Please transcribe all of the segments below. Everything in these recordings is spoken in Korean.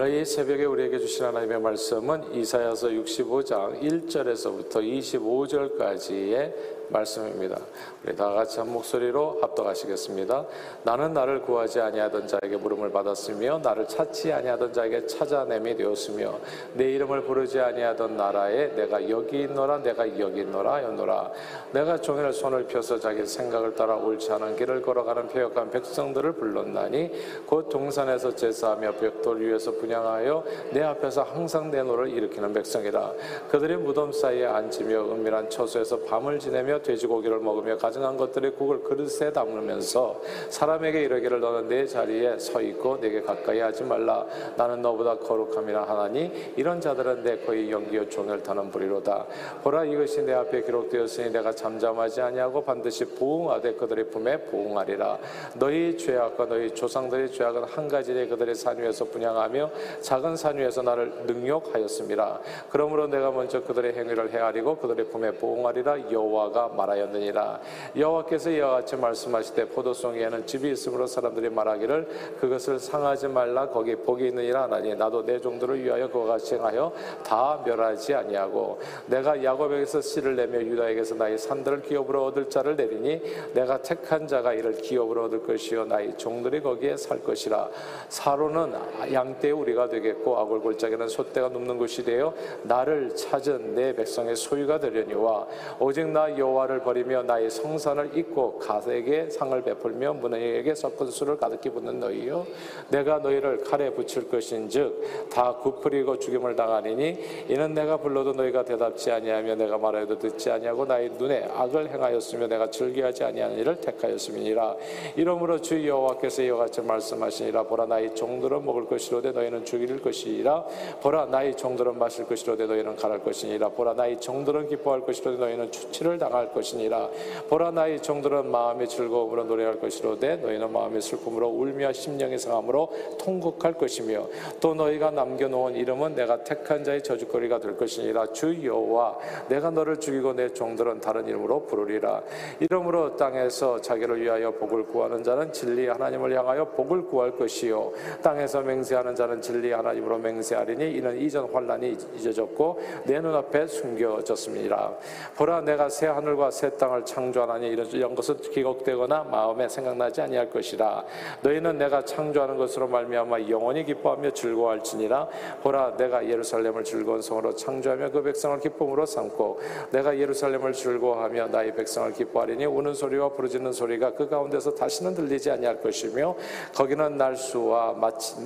오늘 이 새벽에 우리에게 주신 하나님의 말씀은 이사야서 65장 1절에서부터 25절까지의 말씀입니다. 우리 다 같이 한 목소리로 합독하시겠습니다. 나는 나를 구하지 아니하던 자에게 물음을 받았으며 나를 찾지 아니하던 자에게 찾아냄이 되었으며 내 이름을 부르지 아니하던 나라에 내가 여기 있노라 내가 여기 있노라 하였노라 내가 종일 손을 펴서 자기 생각을 따라 옳지 않은 길을 걸어가는 폐역한 백성들을 불렀나니 곧 동산에서 제사하며 벽돌 위에서 분향하여 내 앞에서 항상 내 노를 일으키는 백성이라 그들이 무덤 사이에 앉으며 은밀한 처소에서 밤을 지내며 돼지고기를 먹으며 가증한 것들의 국을 그릇에 담으면서 사람에게 이르기를 너는 네 자리에 서 있고 내게 가까이 하지 말라. 나는 너보다 거룩함이라 하나니 이런 자들은 내 코의 연기요 종일 타는 불이로다. 보라 이것이 내 앞에 기록되었으니 내가 잠잠하지 아니하고 반드시 보응하되 그들의 품에 보응하리라. 너희 죄악과 너희 조상들의 죄악은 한 가지에 그들의 산 위에서 분양하며 작은 산 위에서 나를 능욕하였습니다. 그러므로 내가 먼저 그들의 행위를 헤아리고 그들의 품에 보응하리라. 여호와가 말하였느니라. 여호와께서 이와 같이 말씀하시되 포도송이에는 집이 있으므로 사람들이 말하기를 그것을 상하지 말라. 거기 복이 있느니라 하나니 나도 내 종들을 위하여 그와 행하여 다 멸하지 아니하고 내가 야곱에게서 씨를 내며 유다에게서 나의 산들을 기업으로 얻을 자를 내리니 내가 택한 자가 이를 기업으로 얻을 것이요 나의 종들이 거기에 살 것이라. 사로는 양떼 우리가 되겠고 아골 골짜기는 소떼가 눕는 곳이 되어 나를 찾은 내 백성의 소유가 되려니와 오직 나 여호와 여호와를 버리며 나의 성산을 잊고 가세에게 상을 베풀며 문에게 섞은 술을 가득히 붓는 너희요. 내가 너희를 칼에 붙일 것인즉 다 굽으리고 죽임을 당하리니 이는 내가 불러도 너희가 대답지 아니하며 내가 말해도 듣지 아니하고 나의 눈에 악을 행하였으며 내가 즐겨하지 아니하는 일을 택하였음이니라. 이러므로 주 여호와께서 이와 같이 말씀하시니라. 보라 나의 종들은 먹을 것이로되 너희는 죽일 것이라. 보라 나의 종들은 마실 것이로되 너희는 가랄 것이니라. 보라 나의 종들은 기뻐할 것이로되 너희는 추치를 당할 것이니라. 보라 나의 종들은 마음의 즐거움으로 노래할 것이로되 너희는 마음의 슬픔으로 울며 심령의 상함으로 통곡할 것이며 또 너희가 남겨놓은 이름은 내가 택한 자의 저주거리가 될 것이니라. 주 여호와 내가 너를 죽이고 내 종들은 다른 이름으로 부르리라. 이름으로 땅에서 자기를 위하여 복을 구하는 자는 진리 하나님을 향하여 복을 구할 것이요. 땅에서 맹세하는 자는 진리 하나님으로 맹세하리니 이는 이전 환란이 잊어졌고 내 눈앞에 숨겨졌습니다. 보라 내가 새 하늘과 하늘과 새 땅을 창조하나니 이런 것은 기록되거나 마음에 생각나지 아니할 것이라. 너희는 내가 창조하는 것으로 말미암아 영원히 기뻐하며 즐거워할지니라. 보라 내가 예루살렘을 즐거운 성으로 창조하며 그 백성을 기쁨으로 삼고 내가 예루살렘을 즐거워하며 나의 백성을 기뻐하리니 우는 소리와 부르짖는 소리가 그 가운데서 다시는 들리지 아니할 것이며 거기는 날수와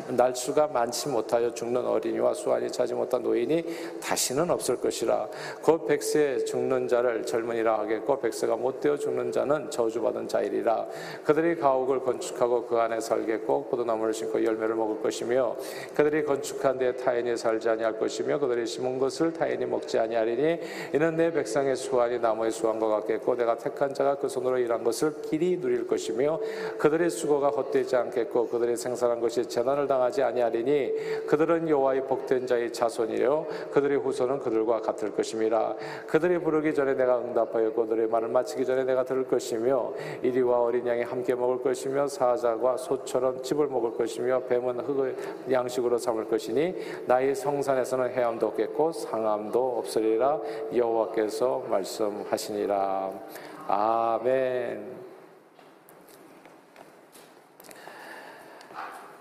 날수가 많지 못하여 죽는 어린이와 수완이 차지 못한 노인이 다시는 없을 것이라. 곧 백세 죽는 자를 젊은이라 하겠고 백세가 못 되어 죽는 자는 저주받은 자이리라 그들이 가옥을 건축하고 그 안에 살겠고 포도나무를 심고 열매를 먹을 것이며 그들이 건축한 데 타인이 살지 아니할 것이며 그들이 심은 것을 타인이 먹지 아니하리니 이는 내 백성의 수완이 나무의 수완과 같겠고 내가 택한 자가 그 손으로 일한 것을 길이 누릴 것이며 그들의 수고가 헛되지 않겠고 그들이 생산한 것이 재난을 당하지 아니하리니 그들은 여호와의 복된 자의 자손이요 그들의 후손은 그들과 같을 것임이라 그들이 부르기 전에 내가 응답하여 그들의 말을 마치기 전에 내가 들을 것이며 이리와 어린 양이 함께 먹을 것이며 사자가 소처럼 집을 먹을 것이며 뱀은 흙을 양식으로 삼을 것이니 나의 성산에서는 해암도 없겠고 상암도 없으리라 여호와께서 말씀하시니라 아멘.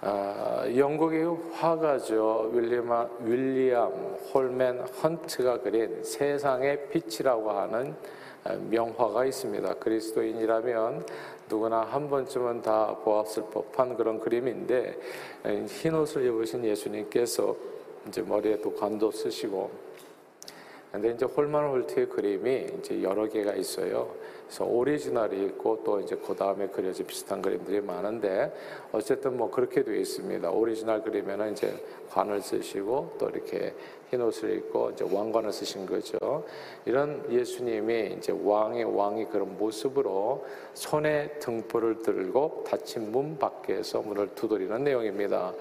아, 영국의 화가죠 윌리엄, 윌리엄 홀맨 헌트가 그린 세상의 빛이라고 하는 명화가 있습니다. 그리스도인이라면 누구나 한 번쯤은 다 보았을 법한 그런 그림인데 흰 옷을 입으신 예수님께서 이제 머리에 또 관도 쓰시고 근데 이제 홀만 홀트의 그림이 이제 여러 개가 있어요. 그래서 오리지널이 있고 또 이제 그 다음에 그려진 비슷한 그림들이 많은데 어쨌든 뭐 그렇게 되어 있습니다. 오리지널 그리면은 이제 관을 쓰시고 또 이렇게 흰 옷을 입고 이제 왕관을 쓰신 거죠. 이런 예수님이 이제 왕의 왕이 그런 모습으로 손에 등불을 들고 닫힌 문 밖에서 문을 두드리는 내용입니다.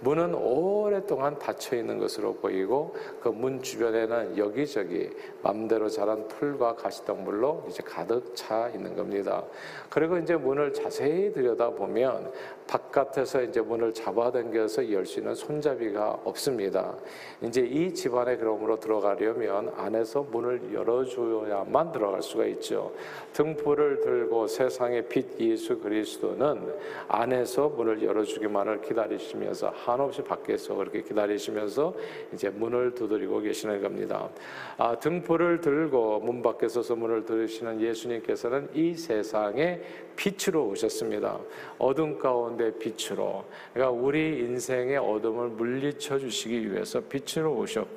문은 오랫동안 닫혀 있는 것으로 보이고 그 문 주변에는 여기저기 맘대로 자란 풀과 가시덩물로 이제 가득 차 있는 겁니다. 그리고 이제 문을 자세히 들여다보면 바깥에서 이제 문을 잡아당겨서 열 수 있는 손잡이가 없습니다. 이제 이 집안에 그러므로 들어가려면 안에서 문을 열어줘야만 들어갈 수가 있죠. 등불을 들고 세상의 빛 예수 그리스도는 안에서 문을 열어주기만을 기다리시면서 한없이 밖에서 그렇게 기다리시면서 이제 문을 두드리고 계시는 겁니다. 아, 등불을 들고 문 밖에 서서 문을 들으시는 예수님께서는 이 세상에 빛으로 오셨습니다. 어둠 가운데 빛으로. 그러니까 우리 인생의 어둠을 물리쳐 주시기 위해서 빛으로 오셨고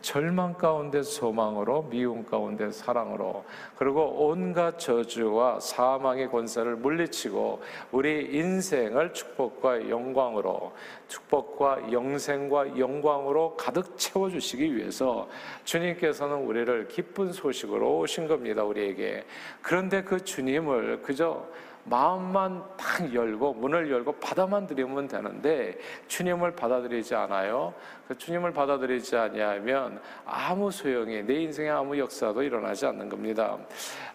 절망 가운데 소망으로 미움 가운데 사랑으로 그리고 온갖 저주와 사망의 권세를 물리치고 우리 인생을 축복과 영광으로 축복과 영생과 영광으로 가득 채워 주시기 위해서 주님께서는 우리를 기쁜 소식으로 오신 겁니다. 우리에게. 그런데 그 주님을 그저 마음만 딱 열고 문을 열고 받아만 들이면 되는데 주님을 받아들이지 않아요. 그 주님을 받아들이지 아니하면 아무 소용이 내 인생에 아무 역사도 일어나지 않는 겁니다.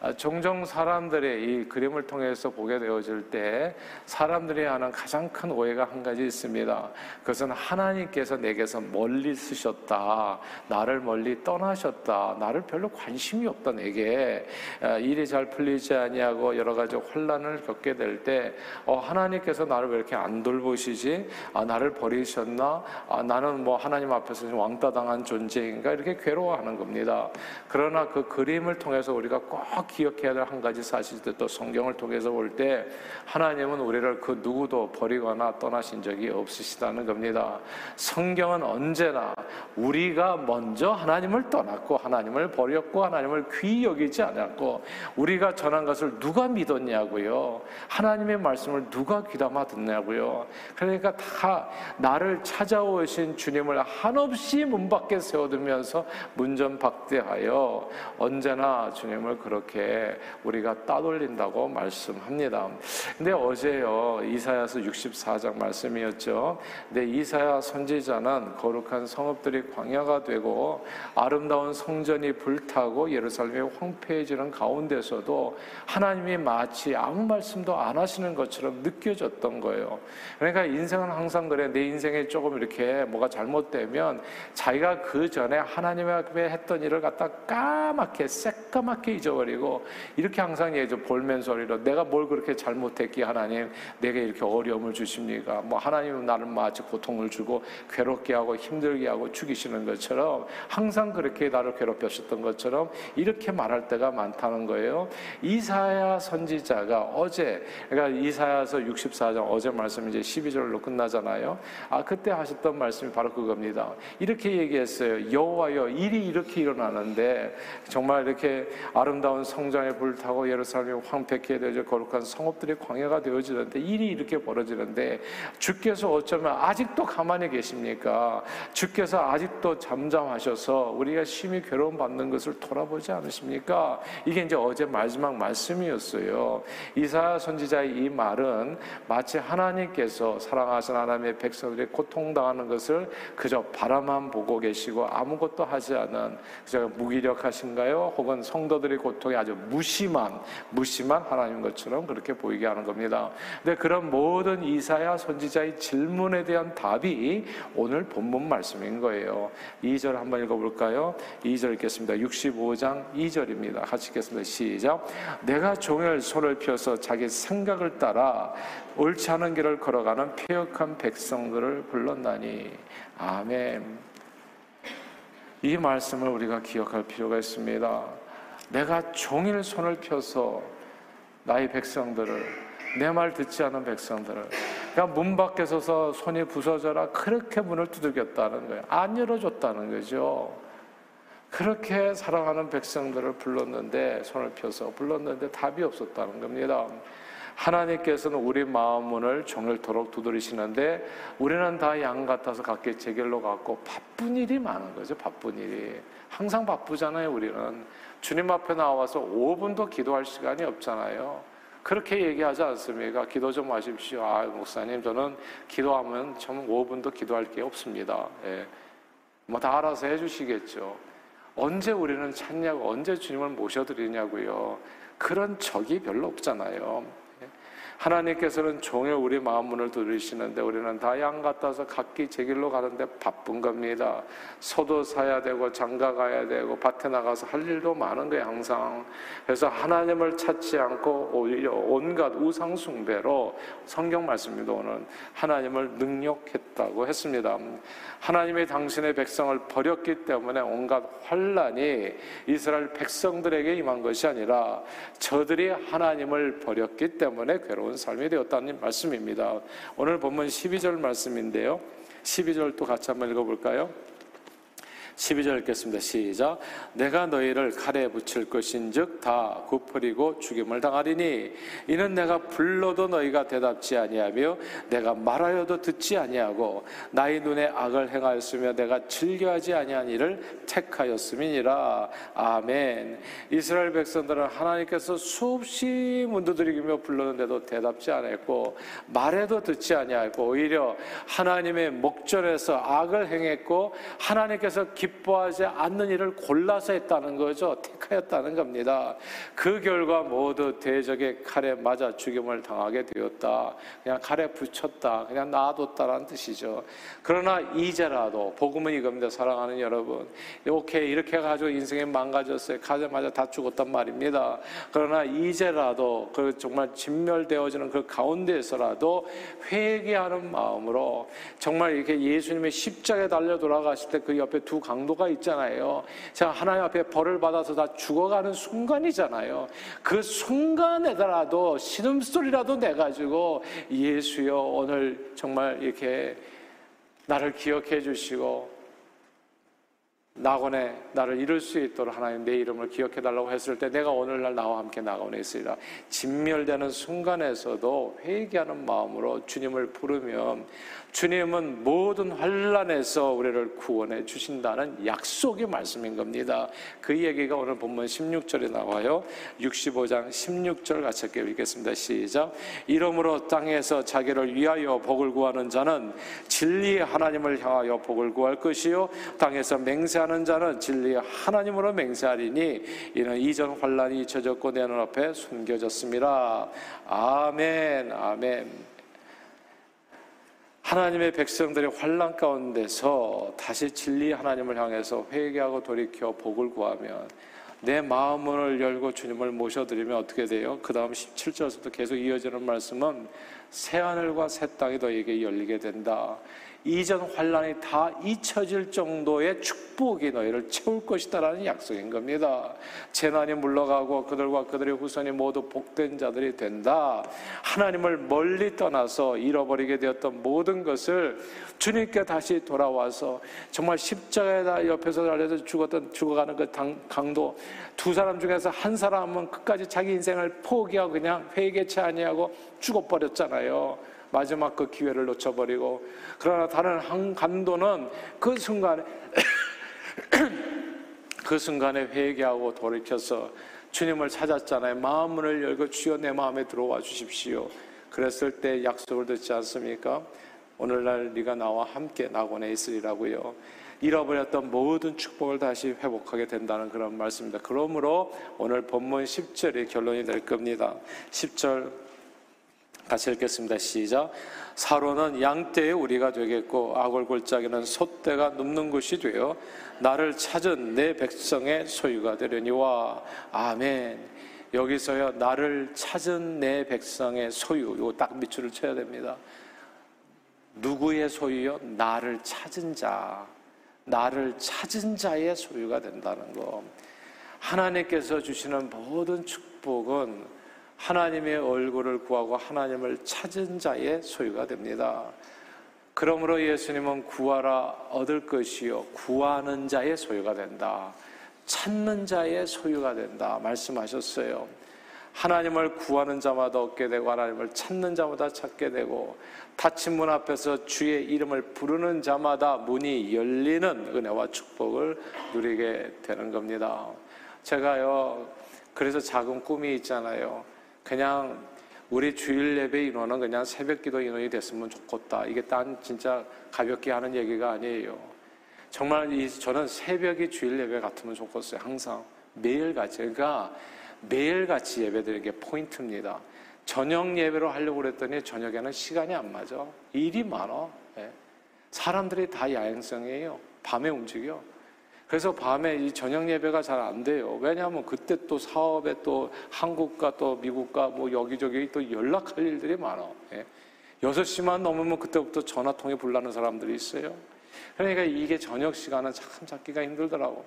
아, 종종 사람들의 이 그림을 통해서 보게 되어질 때 사람들이 하는 가장 큰 오해가 한 가지 있습니다. 그것은 하나님께서 내게서 멀리 쓰셨다. 나를 멀리 떠나셨다. 나를 별로 관심이 없다 내게 아, 일이 잘 풀리지 아니하고 여러 가지 혼란을 겪게 될때 어, 하나님께서 나를 왜 이렇게 안 돌보시지? 아, 나를 버리셨나? 아, 나는 뭐 하나님 앞에서 왕따 당한 존재인가 이렇게 괴로워하는 겁니다. 그러나 그 그림을 통해서 우리가 꼭 기억해야 될 한 가지 사실도 성경을 통해서 볼 때 하나님은 우리를 그 누구도 버리거나 떠나신 적이 없으시다는 겁니다. 성경은 언제나 우리가 먼저 하나님을 떠났고 하나님을 버렸고 하나님을 귀히 여기지 않았고 우리가 전한 것을 누가 믿었냐고요. 하나님의 말씀을 누가 귀담아 듣냐고요. 그러니까 다 나를 찾아오신 주님을 한없이 문 밖에 세워두면서 문전박대하여 언제나 주님을 그렇게 우리가 따돌린다고 말씀합니다. 근데 어제요 이사야서 64장 말씀이었죠. 근데 이사야 선지자는 거룩한 성읍들이 광야가 되고 아름다운 성전이 불타고 예루살렘이 황폐해지는 가운데서도 하나님이 마치 아무 말씀도 안 하시는 것처럼 느껴졌던 거예요. 그러니까 인생은 항상 그래 내 인생에 조금 이렇게 뭐가 잘못 되면 자기가 그 전에 하나님 앞에 했던 일을 갖다 까맣게 새까맣게 잊어버리고 이렇게 항상 예전 볼멘 소리로 내가 뭘 그렇게 잘못했기 하나님 내게 이렇게 어려움을 주십니까? 뭐 하나님은 나를 마치 고통을 주고 괴롭게 하고 힘들게 하고 죽이시는 것처럼 항상 그렇게 나를 괴롭혔었던 것처럼 이렇게 말할 때가 많다는 거예요. 이사야 선지자가 어제 그러니까 이사야서 64장 어제 말씀 이제 12절로 끝나잖아요. 아 그때 하셨던 말씀이 바로 그 겁니다. 이렇게 얘기했어요. 여호와여 일이 이렇게 일어나는데 정말 이렇게 아름다운 성전에 불타고 예루살렘이 황폐케 되어 거룩한 성읍들이 광야가 되어지는데 일이 이렇게 벌어지는데 주께서 어쩌면 아직도 가만히 계십니까? 주께서 아직도 잠잠하셔서 우리가 심히 괴로움 받는 것을 돌아보지 않으십니까? 이게 이제 어제 마지막 말씀이었어요. 이사 선지자의 이 말은 마치 하나님께서 사랑하신 하나님의 백성들이 고통당하는 것을 그저 바라만 보고 계시고 아무것도 하지 않은 그저 무기력하신가요? 혹은 성도들의 고통이 아주 무심한 무심한 하나님 것처럼 그렇게 보이게 하는 겁니다. 근데 그런 모든 이사야 선지자의 질문에 대한 답이 오늘 본문 말씀인 거예요. 2절 한번 읽어 볼까요? 2절 읽겠습니다. 65장 2절입니다. 같이 읽겠습니다. 시작. 내가 종일 손을 펴서 자기 생각을 따라 옳지 않은 길을 걸어가는 폐역한 백성들을 불렀나니 아멘. 이 말씀을 우리가 기억할 필요가 있습니다. 내가 종일 손을 펴서 나의 백성들을 내 말 듣지 않은 백성들을 그러니까 문 밖에 서서 손이 부서져라 그렇게 문을 두들겼다는 거예요. 안 열어줬다는 거죠. 그렇게 사랑하는 백성들을 불렀는데 손을 펴서 불렀는데 답이 없었다는 겁니다. 하나님께서는 우리 마음 문을 종일토록 두드리시는데 우리는 다 양 같아서 각기 제 길로 갔고 바쁜 일이 많은 거죠. 바쁜 일이 항상 바쁘잖아요. 우리는 주님 앞에 나와서 5분도 기도할 시간이 없잖아요. 그렇게 얘기하지 않습니까? 기도 좀 하십시오. 아, 목사님, 저는 기도하면 참 5분도 기도할 게 없습니다. 예. 뭐다 알아서 해주시겠죠. 언제 우리는 찾냐고, 언제 주님을 모셔드리냐고요. 그런 적이 별로 없잖아요. 하나님께서는 종일 우리 마음 문을 두드리시는데 우리는 다 양 같아서 각기 제 길로 가는데 바쁜 겁니다. 소도 사야 되고 장가 가야 되고 밭에 나가서 할 일도 많은 거예요 항상. 그래서 하나님을 찾지 않고 오히려 온갖 우상 숭배로 성경 오늘 하나님을 능욕했다고 했습니다. 하나님이 당신의 백성을 버렸기 때문에 온갖 환란이 이스라엘 백성들에게 임한 것이 아니라 저들이 하나님을 버렸기 때문에 괴로 운 삶이 되었다는 말씀입니다. 오늘 본문 12절 말씀인데요. 12절 또 같이 한번 읽어볼까요? 12절 읽겠습니다. 시작. 내가 너희를 칼에 붙일 것인즉 다 굽어리고 죽임을 당하리니 이는 내가 불러도 너희가 대답지 아니하며 내가 말하여도 듣지 아니하고 나의 눈에 악을 행하였으며 내가 즐겨하지 아니한 일을 택하였음이니라. 아멘. 이스라엘 백성들은 하나님께서 수없이 문도드리며 불렀는데도 대답지 않았고 말해도 듣지 아니하고 오히려 하나님의 목전에서 악을 행했고 하나님께서 기 뻐하지 않는 일을 골라서 했다는 거죠. 택하였다는 겁니다. 그 결과 모두 대적의 칼에 맞아 죽임을 당하게 되었다. 그냥 칼에 붙였다. 그냥 놔뒀다라는 뜻이죠. 그러나 이제라도 복음은 이겁니다. 사랑하는 여러분. 오케이 이렇게 가지고 인생이 망가졌어요. 가자마자 다 죽었단 말입니다. 그러나 이제라도 그 정말 진멸되어지는 그 가운데에서라도 회개하는 마음으로 정말 이렇게 예수님의 십자가에 달려 돌아가실 때 그 옆에 두 강. 강도가 있잖아요. 자, 하나님 앞에 벌을 받아서 다 죽어가는 순간이잖아요. 그 순간에더라도 신음소리라도 내가지고 예수여 오늘 정말 이렇게 나를 기억해 주시고 낙원에 나를 이룰 수 있도록 하나님 내 이름을 기억해 달라고 했을 때 내가 오늘날 나와 함께 낙원에 있으리라 진멸되는 순간에서도 회개하는 마음으로 주님을 부르면 주님은 모든 환란에서 우리를 구원해 주신다는 약속의 말씀인 겁니다. 그 얘기가 오늘 본문 16절에 나와요. 65장 16절 같이 읽겠습니다. 시작. 이러므로 땅에서 자기를 위하여 복을 구하는 자는 진리의 하나님을 향하여 복을 구할 것이요 땅에서 맹세 하는 자는 진리의 하나님으로 맹세하리니 이는 이전 환란이 잊혀졌고 내 눈앞에 숨겨졌습니다. 아멘. 아멘. 하나님의 백성들이 환란 가운데서 다시 진리 하나님을 향해서 회개하고 돌이켜 복을 구하면 내 마음을 열고 주님을 모셔드리면 어떻게 돼요? 그 다음 17절에서도 계속 이어지는 말씀은 새 하늘과 새 땅이 너에게 열리게 된다. 이전 환란이 다 잊혀질 정도의 축복이 너희를 채울 것이다라는 약속인 겁니다. 재난이 물러가고 그들과 그들의 후손이 모두 복된 자들이 된다. 하나님을 멀리 떠나서 잃어버리게 되었던 모든 것을 주님께 다시 돌아와서 정말 십자가에 옆에서 달려서 죽었던 죽어가는 그 강도 두 사람 중에서 한 사람은 끝까지 자기 인생을 포기하고 그냥 회개치 아니하고 죽어버렸잖아요. 마지막 그 기회를 놓쳐버리고 그러나 다른 한 간도는 그 순간에 그 순간에 회개하고 돌이켜서 주님을 찾았잖아요. 마음 문을 열고 주여 내 마음에 들어와 주십시오. 그랬을 때 약속을 듣지 않습니까? 오늘날 네가 나와 함께 낙원에 있으리라고요. 잃어버렸던 모든 축복을 다시 회복하게 된다는 그런 말씀입니다. 그러므로 오늘 본문 10절이 결론이 될 겁니다. 10절 같이 읽겠습니다. 시작. 사로는 양떼의 우리가 되겠고 악을 골짜기는 소떼가 눕는 곳이 되어 나를 찾은 내 백성의 소유가 되려니와 아멘. 여기서요 나를 찾은 내 백성의 소유 이거 딱 밑줄을 쳐야 됩니다. 누구의 소유요? 나를 찾은 자. 나를 찾은 자의 소유가 된다는 거. 하나님께서 주시는 모든 축복은 하나님의 얼굴을 구하고 하나님을 찾은 자의 소유가 됩니다. 그러므로 예수님은 구하라 얻을 것이요 구하는 자의 소유가 된다. 찾는 자의 소유가 된다 말씀하셨어요. 하나님을 구하는 자마다 얻게 되고 하나님을 찾는 자마다 찾게 되고 닫힌 문 앞에서 주의 이름을 부르는 자마다 문이 열리는 은혜와 축복을 누리게 되는 겁니다. 제가요 그래서 작은 꿈이 있잖아요. 그냥 우리 주일 예배 인원은 그냥 새벽 기도 인원이 됐으면 좋겠다. 이게 딴 진짜 가볍게 하는 얘기가 아니에요. 정말 이 저는 새벽이 주일 예배 같으면 좋겠어요. 항상 매일같이 그러니까 매일같이 예배 드리는 게 포인트입니다. 저녁 예배로 하려고 그랬더니 저녁에는 시간이 안 맞아. 일이 많아. 예. 사람들이 다 야행성이에요. 밤에 움직여. 그래서 밤에 이 저녁 예배가 잘 안 돼요. 왜냐하면 그때 또 사업에 또 한국과 또 미국과 뭐 여기저기 또 연락할 일들이 많아. 예. 6시만 넘으면 그때부터 전화통에 불나는 사람들이 있어요. 그러니까 이게 저녁 시간은 참 잡기가 힘들더라고.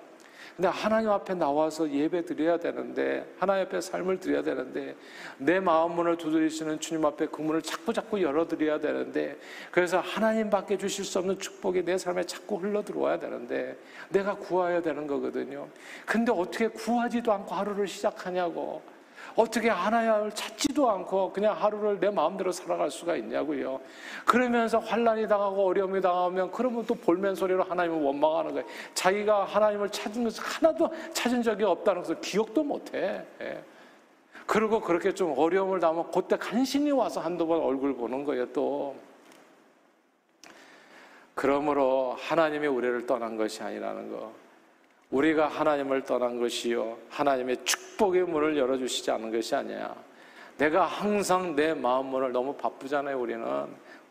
근데 하나님 앞에 나와서 예배 드려야 되는데, 하나님 앞에 삶을 드려야 되는데, 내 마음 문을 두드리시는 주님 앞에 그 문을 자꾸 자꾸 열어 드려야 되는데, 그래서 하나님밖에 주실 수 없는 축복이 내 삶에 자꾸 흘러 들어와야 되는데, 내가 구해야 되는 거거든요. 근데 어떻게 구하지도 않고 하루를 시작하냐고. 어떻게 하나님을 찾지도 않고 그냥 하루를 내 마음대로 살아갈 수가 있냐고요. 그러면서 환란이 당하고 어려움이 당하면 그러면 또 볼멘 소리로 하나님을 원망하는 거예요. 자기가 하나님을 찾은 것을 하나도 찾은 적이 없다는 것을 기억도 못해. 예. 그리고 그렇게 좀 어려움을 당하면 그때 간신히 와서 한두 번 얼굴 보는 거예요, 또. 그러므로 하나님이 우리를 떠난 것이 아니라는 거. 우리가 하나님을 떠난 것이요. 하나님의 축복의 문을 열어주시지 않은 것이 아니야. 내가 항상 내 마음 문을 너무 바쁘잖아요, 우리는.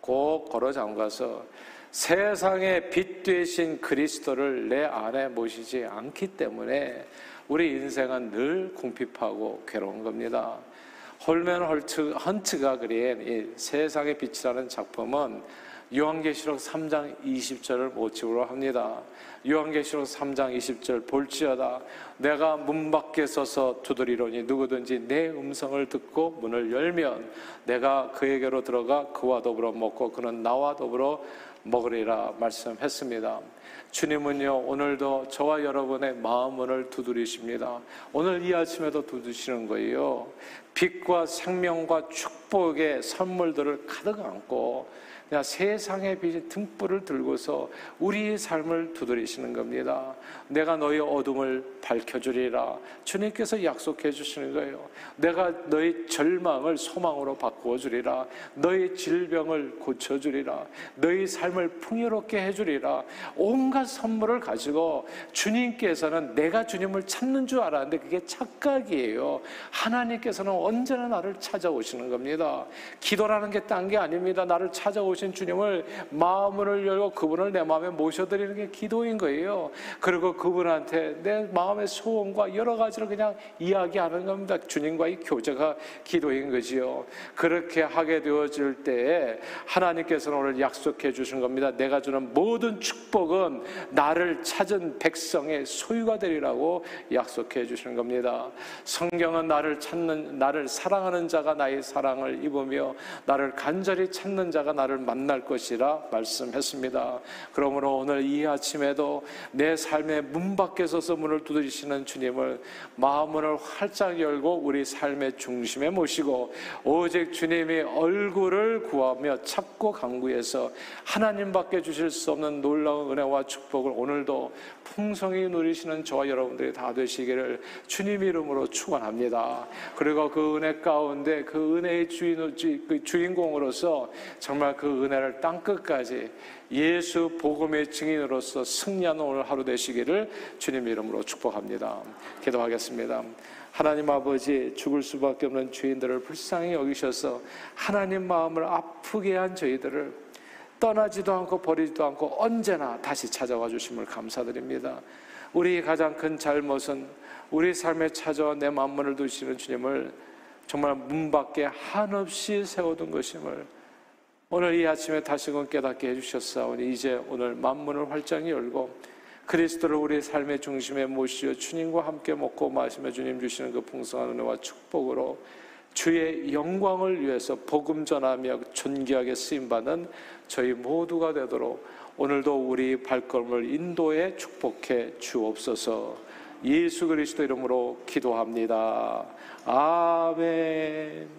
꼭 걸어 잠가서 세상의 빛 되신 그리스도를 내 안에 모시지 않기 때문에 우리 인생은 늘 궁핍하고 괴로운 겁니다. 홀맨 헌트가 그린 이 세상의 빛이라는 작품은 요한계시록 3장 20절을 모티브로 합니다. 요한계시록 3장 20절 볼지어다 내가 문 밖에 서서 두드리로니 누구든지 내 음성을 듣고 문을 열면 내가 그에게로 들어가 그와 더불어 먹고 그는 나와 더불어 먹으리라 말씀했습니다. 주님은요 오늘도 저와 여러분의 마음문을 두드리십니다. 오늘 이 아침에도 두드시는 거예요. 빛과 생명과 축복의 선물들을 가득 안고 그냥 세상의 빛 등불을 들고서 우리의 삶을 두드리시는 겁니다. 내가 너희 어둠을 밝혀주리라. 주님께서 약속해 주시는 거예요. 내가 너희 절망을 소망으로 바꾸어 주리라. 너희 질병을 고쳐 주리라. 너희 삶을 풍요롭게 해 주리라. 온갖 선물을 가지고 주님께서는 내가 주님을 찾는 줄 알았는데 그게 착각이에요. 하나님께서는 언제나 나를 찾아오시는 겁니다. 기도라는 게 딴 게 아닙니다. 나를 찾아오시 오신 주님을 마음을 열고 그분을 내 마음에 모셔드리는 게 기도인 거예요. 그리고 그분한테 내 마음의 소원과 여러 가지를 그냥 이야기하는 겁니다. 주님과의 교제가 기도인 거지요. 그렇게 하게 되어질 때에 하나님께서는 오늘 약속해 주신 겁니다. 내가 주는 모든 축복은 나를 찾은 백성의 소유가 되리라고 약속해 주시는 겁니다. 성경은 나를 찾는 나를 사랑하는 자가 나의 사랑을 입으며 나를 간절히 찾는 자가 나를 만날 것이라 말씀했습니다. 그러므로 오늘 이 아침에도 내 삶의 문 밖에 서서 문을 두드리시는 주님을 마음문을 활짝 열고 우리 삶의 중심에 모시고 오직 주님이 얼굴을 구하며 찾고 강구해서 하나님밖에 주실 수 없는 놀라운 은혜와 축복을 오늘도 풍성히 누리시는 저와 여러분들이 다 되시기를 주님 이름으로 축원합니다. 그리고 그 은혜 가운데 그 은혜의 주인 그 주인공으로서 정말 그 은혜를 땅 끝까지 예수 복음의 증인으로서 승리하는 오늘 하루 되시기를 주님 이름으로 축복합니다. 기도하겠습니다. 하나님 아버지 죽을 수밖에 없는 죄인들을 불쌍히 여기셔서 하나님 마음을 아프게 한 저희들을 떠나지도 않고 버리지도 않고 언제나 다시 찾아와 주심을 감사드립니다. 우리 가장 큰 잘못은 우리 삶에 찾아와 내 만문을 두시는 주님을 정말 문 밖에 한없이 세워둔 것임을 오늘 이 아침에 다시금 깨닫게 해주셨사오니 이제 오늘 만문을 활짝 열고 그리스도를 우리 삶의 중심에 모시어 주님과 함께 먹고 마시며 주님 주시는 그 풍성한 은혜와 축복으로 주의 영광을 위해서 복음 전하며 존귀하게 쓰임받는 저희 모두가 되도록 오늘도 우리 발걸음을 인도에 축복해 주옵소서 예수 그리스도 이름으로 기도합니다. 아멘.